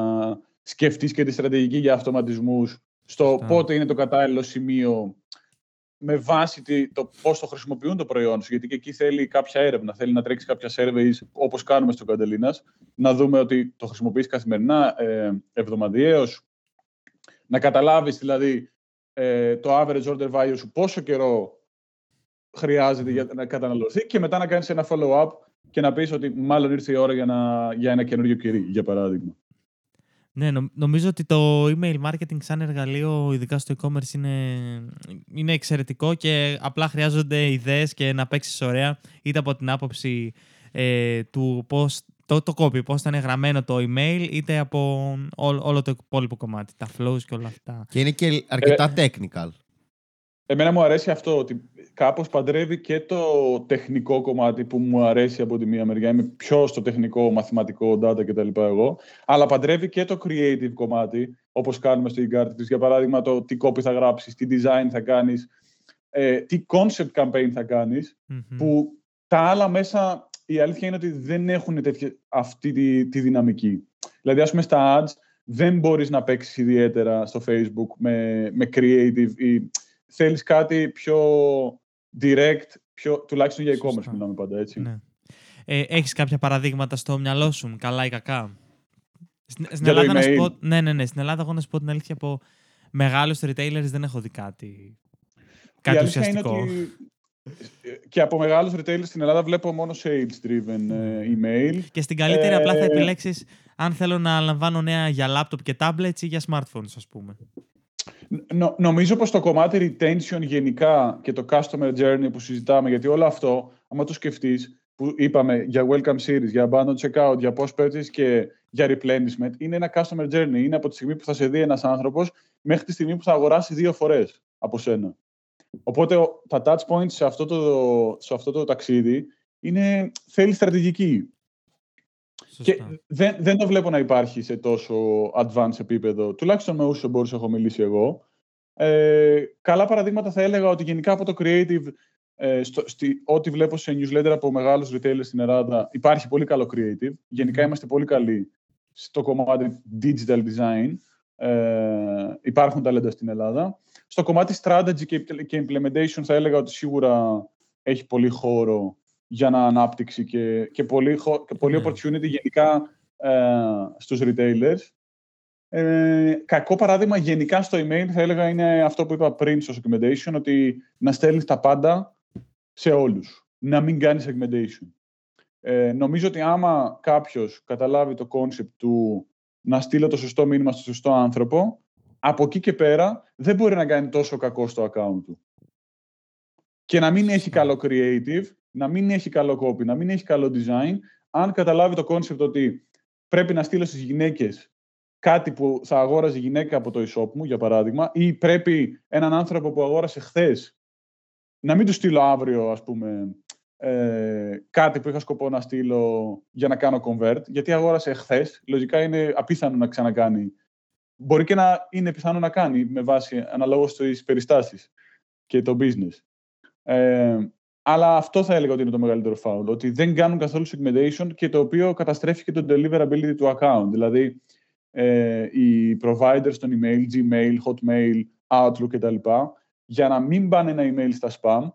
σκεφτείς και τη στρατηγική για αυτοματισμούς στο πότε είναι το κατάλληλο σημείο με βάση το πώς το χρησιμοποιούν το προϊόν σου. Γιατί και εκεί θέλει κάποια έρευνα. Θέλει να τρέξεις κάποια surveys όπως κάνουμε στο Καντελίνας, να δούμε ότι το χρησιμοποιείς καθημερινά, ε, εβδομαδιαίως. Να καταλάβεις δηλαδή ε, το average order value σου, πόσο καιρό χρειάζεται για να καταναλωθεί και μετά να κάνεις ένα follow-up και να πεις ότι μάλλον ήρθε η ώρα για, να, για ένα καινούριο κυρί, για παράδειγμα. Ναι, νομίζω ότι το email marketing σαν εργαλείο, ειδικά στο e-commerce, είναι, είναι εξαιρετικό και απλά χρειάζονται ιδέες και να παίξεις ωραία, είτε από την άποψη ε, του πώς, το, το copy, πώς θα είναι γραμμένο το email, είτε από όλο, το υπόλοιπο κομμάτι, τα flows και όλα αυτά. Και είναι και αρκετά ε, technical. Εμένα μου αρέσει αυτό, ότι κάπως παντρεύει και το τεχνικό κομμάτι που μου αρέσει από τη μία μεριά. Είμαι πιο στο τεχνικό, μαθηματικό, data κτλ. εγώ. Αλλά παντρεύει και το creative κομμάτι, όπως κάνουμε στο e Για παράδειγμα, το τι copy θα γράψεις, τι design θα κάνεις, ε, τι concept campaign θα κανεις που τα άλλα μέσα η αλήθεια είναι ότι δεν έχουν τέτοια, αυτή τη, τη δυναμική. Δηλαδή, ας πούμε, στα ads δεν μπορείς να παίξεις ιδιαίτερα στο Facebook με, με creative ή θέλεις κάτι πιο direct, πιο, τουλάχιστον για e-commerce μιλάμε πάντα, έτσι. Ναι. Ε, έχεις κάποια παραδείγματα στο μυαλό σου, καλά ή κακά; Στην, στην Ελλάδα, να σου πω, ναι, ναι, ναι. Στην Ελλάδα, εγώ να σου πω την αλήθεια, από μεγάλους retailers δεν έχω δει κάτι, κάτι ουσιαστικό. Είναι ότι και από μεγάλους retailers στην Ελλάδα βλέπω μόνο sales-driven ε, email. Και στην καλύτερη ε, απλά θα επιλέξεις αν θέλω να λαμβάνω νέα για laptop και tablets ή για smartphones, ας πούμε. Νο, νομίζω πως το κομμάτι retention γενικά και το customer journey που συζητάμε, γιατί όλο αυτό, άμα το σκεφτείς, που είπαμε για welcome series, για abandoned checkout, για post purchase και για replenishment, είναι ένα customer journey. Είναι από τη στιγμή που θα σε δει ένας άνθρωπος μέχρι τη στιγμή που θα αγοράσει δύο φορές από σένα. Οπότε τα touch points σε αυτό το, σε αυτό το ταξίδι είναι, θέλει στρατηγική. Και δεν, δεν το βλέπω να υπάρχει σε τόσο advanced επίπεδο, τουλάχιστον με όσους εμπόρου έχω μιλήσει εγώ. Ε, καλά παραδείγματα θα έλεγα ότι γενικά από το creative, ε, στο, στη, ό,τι βλέπω σε newsletter από μεγάλους retailers στην Ελλάδα, υπάρχει πολύ καλό creative. Γενικά είμαστε πολύ καλοί στο κομμάτι digital design. Ε, υπάρχουν ταλέντα στην Ελλάδα. Στο κομμάτι strategy και implementation θα έλεγα ότι σίγουρα έχει πολύ χώρο για να ανάπτυξη και, και πολύ, και πολύ ναι. opportunity γενικά ε, στους retailers. Ε, κακό παράδειγμα γενικά στο email θα έλεγα είναι αυτό που είπα πριν στο segmentation, ότι να στέλνεις τα πάντα σε όλους. Να μην κάνεις segmentation. Ε, νομίζω ότι άμα κάποιος καταλάβει το concept του να στείλω το σωστό μήνυμα στο σωστό άνθρωπο, από εκεί και πέρα δεν μπορεί να κάνει τόσο κακό στο account του. Και να μην έχει καλό creative, να μην έχει καλό copy, να μην έχει καλό design, αν καταλάβει το concept ότι πρέπει να στείλω στις γυναίκες κάτι που θα αγόραζε γυναίκα από το e-shop μου, για παράδειγμα, ή πρέπει έναν άνθρωπο που αγόρασε χθες να μην του στείλω αύριο, ας πούμε, ε, κάτι που είχα σκοπό να στείλω για να κάνω convert, γιατί αγόρασε χθες. Λογικά είναι απίθανο να ξανακάνει. Μπορεί και να είναι πιθανό να κάνει με βάση αναλόγως στις περιστάσεις και το business. Ε, αλλά αυτό θα έλεγα ότι είναι το μεγαλύτερο foul, ότι δεν κάνουν καθόλου segmentation και το οποίο καταστρέφει και το deliverability του account. Δηλαδή, ε, οι providers των email, Gmail, Hotmail, Outlook κτλ. Για να μην πάνε ένα email στα spam,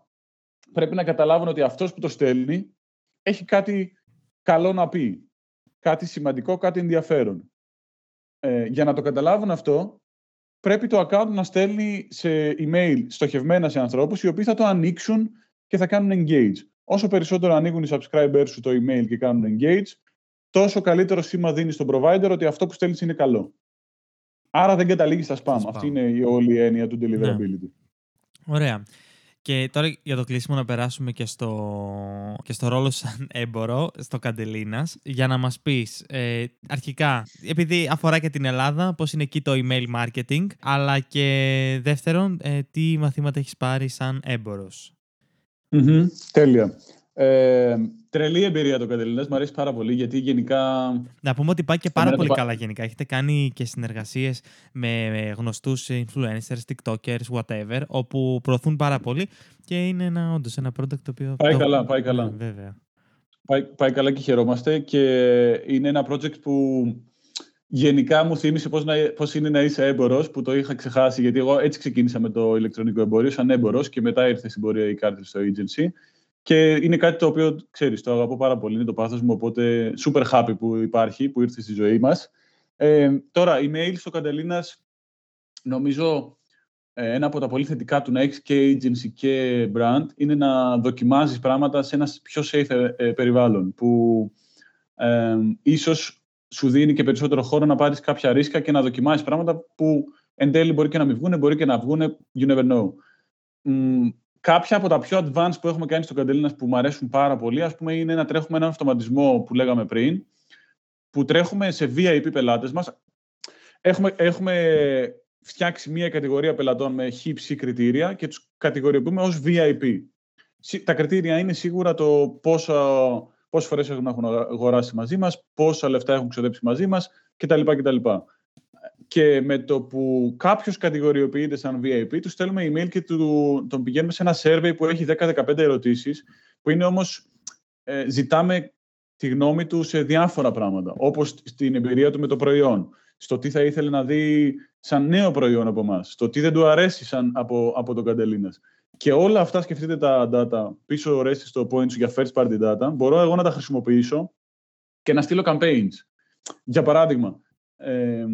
πρέπει να καταλάβουν ότι αυτός που το στέλνει έχει κάτι καλό να πει. Κάτι σημαντικό, κάτι ενδιαφέρον. Ε, για να το καταλάβουν αυτό, πρέπει το account να στέλνει σε email στοχευμένα σε ανθρώπους οι οποίοι θα το ανοίξουν και θα κάνουν engage. Όσο περισσότερο ανοίγουν οι subscribers σου το email και κάνουν engage, τόσο καλύτερο σήμα δίνεις στον provider ότι αυτό που στέλνεις είναι καλό. Άρα δεν καταλήγεις στα spam. Αυτή είναι η όλη έννοια του ναι. deliverability. Ωραία. Και τώρα για το κλείσιμο να περάσουμε και στο, και στο ρόλο σαν έμπορο, στο Καντελίνας, για να μας πεις ε, αρχικά, επειδή αφορά και την Ελλάδα, πώς είναι εκεί το email marketing, αλλά και δεύτερον, ε, τι μαθήματα έχεις πάρει σαν εμπορος τέλεια. Ε, τρελή εμπειρία το Κατελίνας, μου αρέσει πάρα πολύ γιατί γενικά... Να πούμε ότι πάει και πάρα πολύ καλά γενικά. Έχετε κάνει και συνεργασίες με γνωστούς influencers, tiktokers, whatever, όπου προωθούν πάρα πολύ και είναι ένα, όντως ένα product το οποίο... Πάει καλά, πάει καλά. Ναι, βέβαια. Πάει, πάει καλά και χαιρόμαστε και είναι ένα project που γενικά μου θύμισε πώς, να, πώς είναι να είσαι έμπορος, που το είχα ξεχάσει, γιατί εγώ έτσι ξεκίνησα με το ηλεκτρονικό εμπόριο, σαν έμπορος και μετά ήρθε στην πορεία η κάρτα στο agency. Και είναι κάτι το οποίο, ξέρεις, το αγαπώ πάρα πολύ, είναι το πάθος μου, οπότε super happy που υπάρχει, που ήρθε στη ζωή μας. Ε, τώρα, email στο Καντελίνας, νομίζω ε, ένα από τα πολύ θετικά του να έχεις και agency και brand είναι να δοκιμάζεις πράγματα σε ένα πιο safe ε, ε, περιβάλλον, που ε, ίσως σου δίνει και περισσότερο χώρο να πάρεις κάποια ρίσκα και να δοκιμάσεις πράγματα που εν τέλει μπορεί και να μην βγουν, μπορεί και να βγουν, you never know κάποια από τα πιο advanced που έχουμε κάνει στο Καντελίνας που μου αρέσουν πάρα πολύ, ας πούμε, είναι να τρέχουμε έναν αυτοματισμό που λέγαμε πριν, που τρέχουμε σε VIP πελάτες μας. Έχουμε, έχουμε φτιάξει μία κατηγορία πελατών με χύψη κριτήρια και τους κατηγοριοποιούμε ως VIP. Τα κριτήρια είναι σίγουρα το πόσο, πόσες φορές έχουν αγοράσει μαζί μας, πόσα λεφτά έχουν ξοδέψει μαζί μας κτλ. κτλ και με το που κάποιος κατηγοριοποιείται σαν VIP, τους στέλνουμε email και του, τον πηγαίνουμε σε ένα survey που έχει 10-15 ερωτήσεις, που είναι όμως ε, ζητάμε τη γνώμη του σε διάφορα πράγματα, όπως στην εμπειρία του με το προϊόν, στο τι θα ήθελε να δει σαν νέο προϊόν από εμάς, στο τι δεν του αρέσει σαν από, από τον Καντελίνας. Και όλα αυτά, σκεφτείτε τα data πίσω ρέστη στο point σου για first party data, μπορώ εγώ να τα χρησιμοποιήσω και να στείλω campaigns. Για παράδειγμα, ε,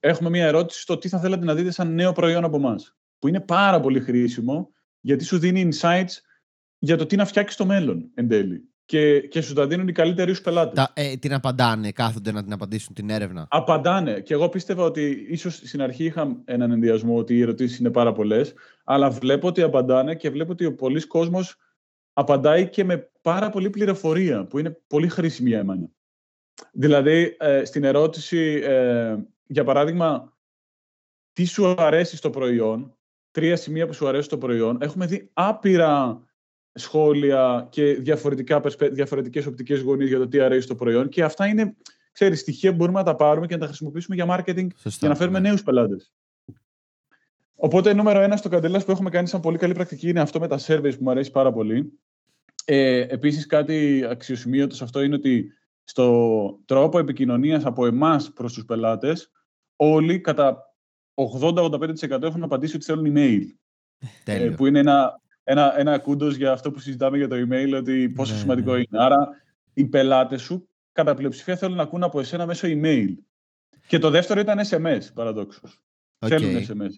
έχουμε μια ερώτηση στο τι θα θέλατε να δείτε σαν νέο προϊόν από εμάς. Που είναι πάρα πολύ χρήσιμο, γιατί σου δίνει insights για το τι να φτιάξεις στο μέλλον εν τέλει. Και, και σου τα δίνουν οι καλύτεροι σου πελάτες. Ε, την απαντάνε, κάθονται να την απαντήσουν την έρευνα. Απαντάνε. Και εγώ πίστευα ότι ίσως στην αρχή είχα έναν ενδιασμό ότι οι ερωτήσεις είναι πάρα πολλές, αλλά βλέπω ότι απαντάνε και βλέπω ότι ο πολλής κόσμος απαντάει και με πάρα πολλή πληροφορία, που είναι πολύ χρήσιμη για εμένα. Δηλαδή, ε, στην ερώτηση ε, για παράδειγμα, τι σου αρέσει στο προϊόν, τρία σημεία που σου αρέσει στο προϊόν. Έχουμε δει άπειρα σχόλια και διαφορετικά, διαφορετικές οπτικές γωνίες για το τι αρέσει στο προϊόν και αυτά είναι, ξέρεις, στοιχεία που μπορούμε να τα πάρουμε και να τα χρησιμοποιήσουμε για marketing για να φέρουμε ναι. νέους πελάτες. Οπότε, νούμερο ένα στο Καντελάς που έχουμε κάνει σαν πολύ καλή πρακτική είναι αυτό με τα surveys που μου αρέσει πάρα πολύ. Ε, επίσης, κάτι αξιοσημείωτο σε αυτό είναι ότι στο τρόπο επικοινωνίας από εμάς προς τους πελάτες, όλοι κατά 80-85% έχουν απαντήσει ότι θέλουν email. Ε, που είναι ένα, ένα, ένα kudos για αυτό που συζητάμε για το email, ότι πόσο ναι, σημαντικό ναι. είναι. Άρα, οι πελάτες σου κατά πλειοψηφία θέλουν να ακούν από εσένα μέσω email. Και το δεύτερο ήταν SMS, παραδόξως. Οκ. Θέλουν SMS.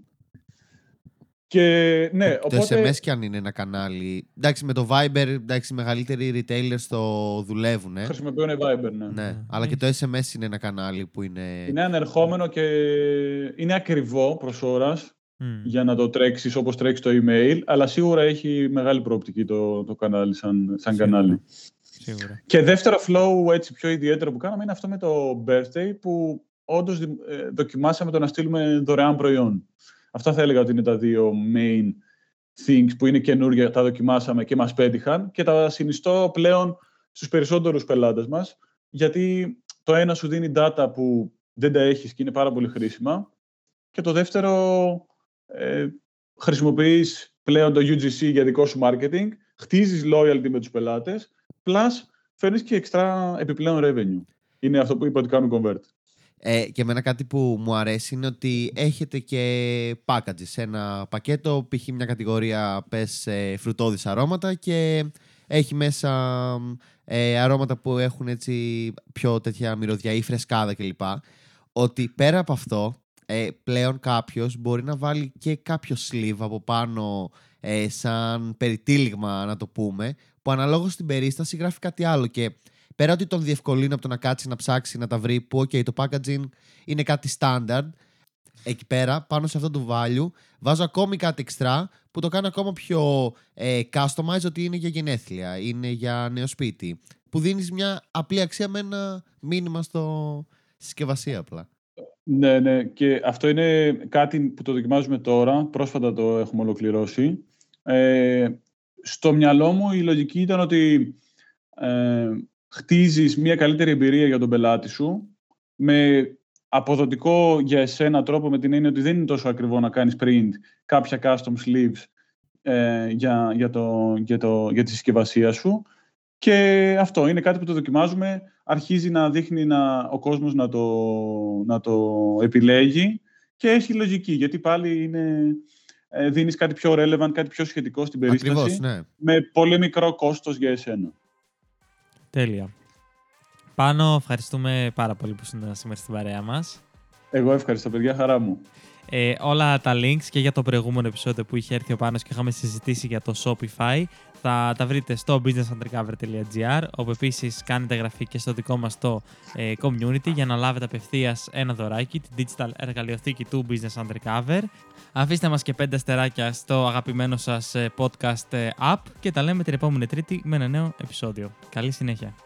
Και ναι, το οπότε... SMS κι αν είναι ένα κανάλι. Εντάξει, με το Viber, εντάξει, οι μεγαλύτεροι retailers το δουλεύουν. Χρησιμοποιούν Viber, ναι. Ναι, αλλά και το SMS είναι ένα κανάλι που είναι. Είναι ανερχόμενο και είναι ακριβό προς ώρας Μμ. για να το τρέξεις όπως τρέξεις το email, αλλά σίγουρα έχει μεγάλη προοπτική το, το κανάλι σαν, σαν Σίγουρα. κανάλι. Σίγουρα. Και δεύτερο flow έτσι πιο ιδιαίτερο που κάναμε είναι αυτό με το birthday που όντως δι- ε, δοκιμάσαμε το να στείλουμε δωρεάν προϊόν. Αυτά θα έλεγα ότι είναι τα δύο main things που είναι καινούργια, τα δοκιμάσαμε και μας πέτυχαν και τα συνιστώ πλέον στους περισσότερους πελάτες μας γιατί το ένα σου δίνει data που δεν τα έχεις και είναι πάρα πολύ χρήσιμα και το δεύτερο ε, χρησιμοποιείς πλέον το UGC για δικό σου marketing, χτίζεις loyalty με τους πελάτες plus φέρνεις και εξτρά επιπλέον revenue. Είναι αυτό που είπα ότι κάνουν convert. Ε, και εμένα κάτι που μου αρέσει είναι ότι έχετε και packages. Ένα πακέτο, π.χ. μια κατηγορία πες ε, φρουτώδεις αρώματα και έχει μέσα ε, αρώματα που έχουν έτσι πιο τέτοια μυρωδιά ή φρεσκάδα κλπ. Ότι πέρα από αυτό, ε, πλέον κάποιος μπορεί να βάλει και κάποιο sleeve από πάνω ε, σαν περιτύλιγμα να το πούμε, που αναλόγως στην περίσταση γράφει κάτι άλλο και πέρα ότι τον διευκολύνει από το να κάτσει να ψάξει να τα βρει που ok το packaging είναι κάτι standard εκεί πέρα πάνω σε αυτό το value βάζω ακόμη κάτι extra που το κάνω ακόμα πιο ε, customize ότι είναι για γενέθλια, είναι για νέο σπίτι που δίνεις μια απλή αξία με ένα μήνυμα στο στη συσκευασία απλά. Ναι, ναι. Και αυτό είναι κάτι που το δοκιμάζουμε τώρα. Πρόσφατα το έχουμε ολοκληρώσει. Ε, στο μυαλό μου η λογική ήταν ότι ε, χτίζεις μια καλύτερη εμπειρία για τον πελάτη σου με αποδοτικό για εσένα τρόπο με την έννοια ότι δεν είναι τόσο ακριβό να κάνεις print κάποια custom sleeves ε, για, για, το, για, το, για τη συσκευασία σου. Και αυτό είναι κάτι που το δοκιμάζουμε. Αρχίζει να δείχνει να, ο κόσμος να το, να το επιλέγει και έχει λογική, γιατί πάλι είναι, ε, δίνεις κάτι πιο relevant, κάτι πιο σχετικό στην περίσταση Ακριβώς, ναι. με πολύ μικρό κόστος για εσένα. Τέλεια. Πάνω, ευχαριστούμε πάρα πολύ που ήσουν σήμερα στην παρέα μας. Εγώ ευχαριστώ, παιδιά, χαρά μου. Ε, όλα τα links και για το προηγούμενο επεισόδιο που είχε έρθει ο Πάνος και είχαμε συζητήσει για το Shopify θα τα βρείτε στο businessundercover.gr όπου επίσης κάνετε εγγραφή και στο δικό μας το ε, community για να λάβετε απευθείας ένα δωράκι, την digital εργαλειοθήκη του Business Undercover. Αφήστε μας και πέντε αστεράκια στο αγαπημένο σας ε, podcast ε, app και τα λέμε την επόμενη τρίτη με ένα νέο επεισόδιο. Καλή συνέχεια.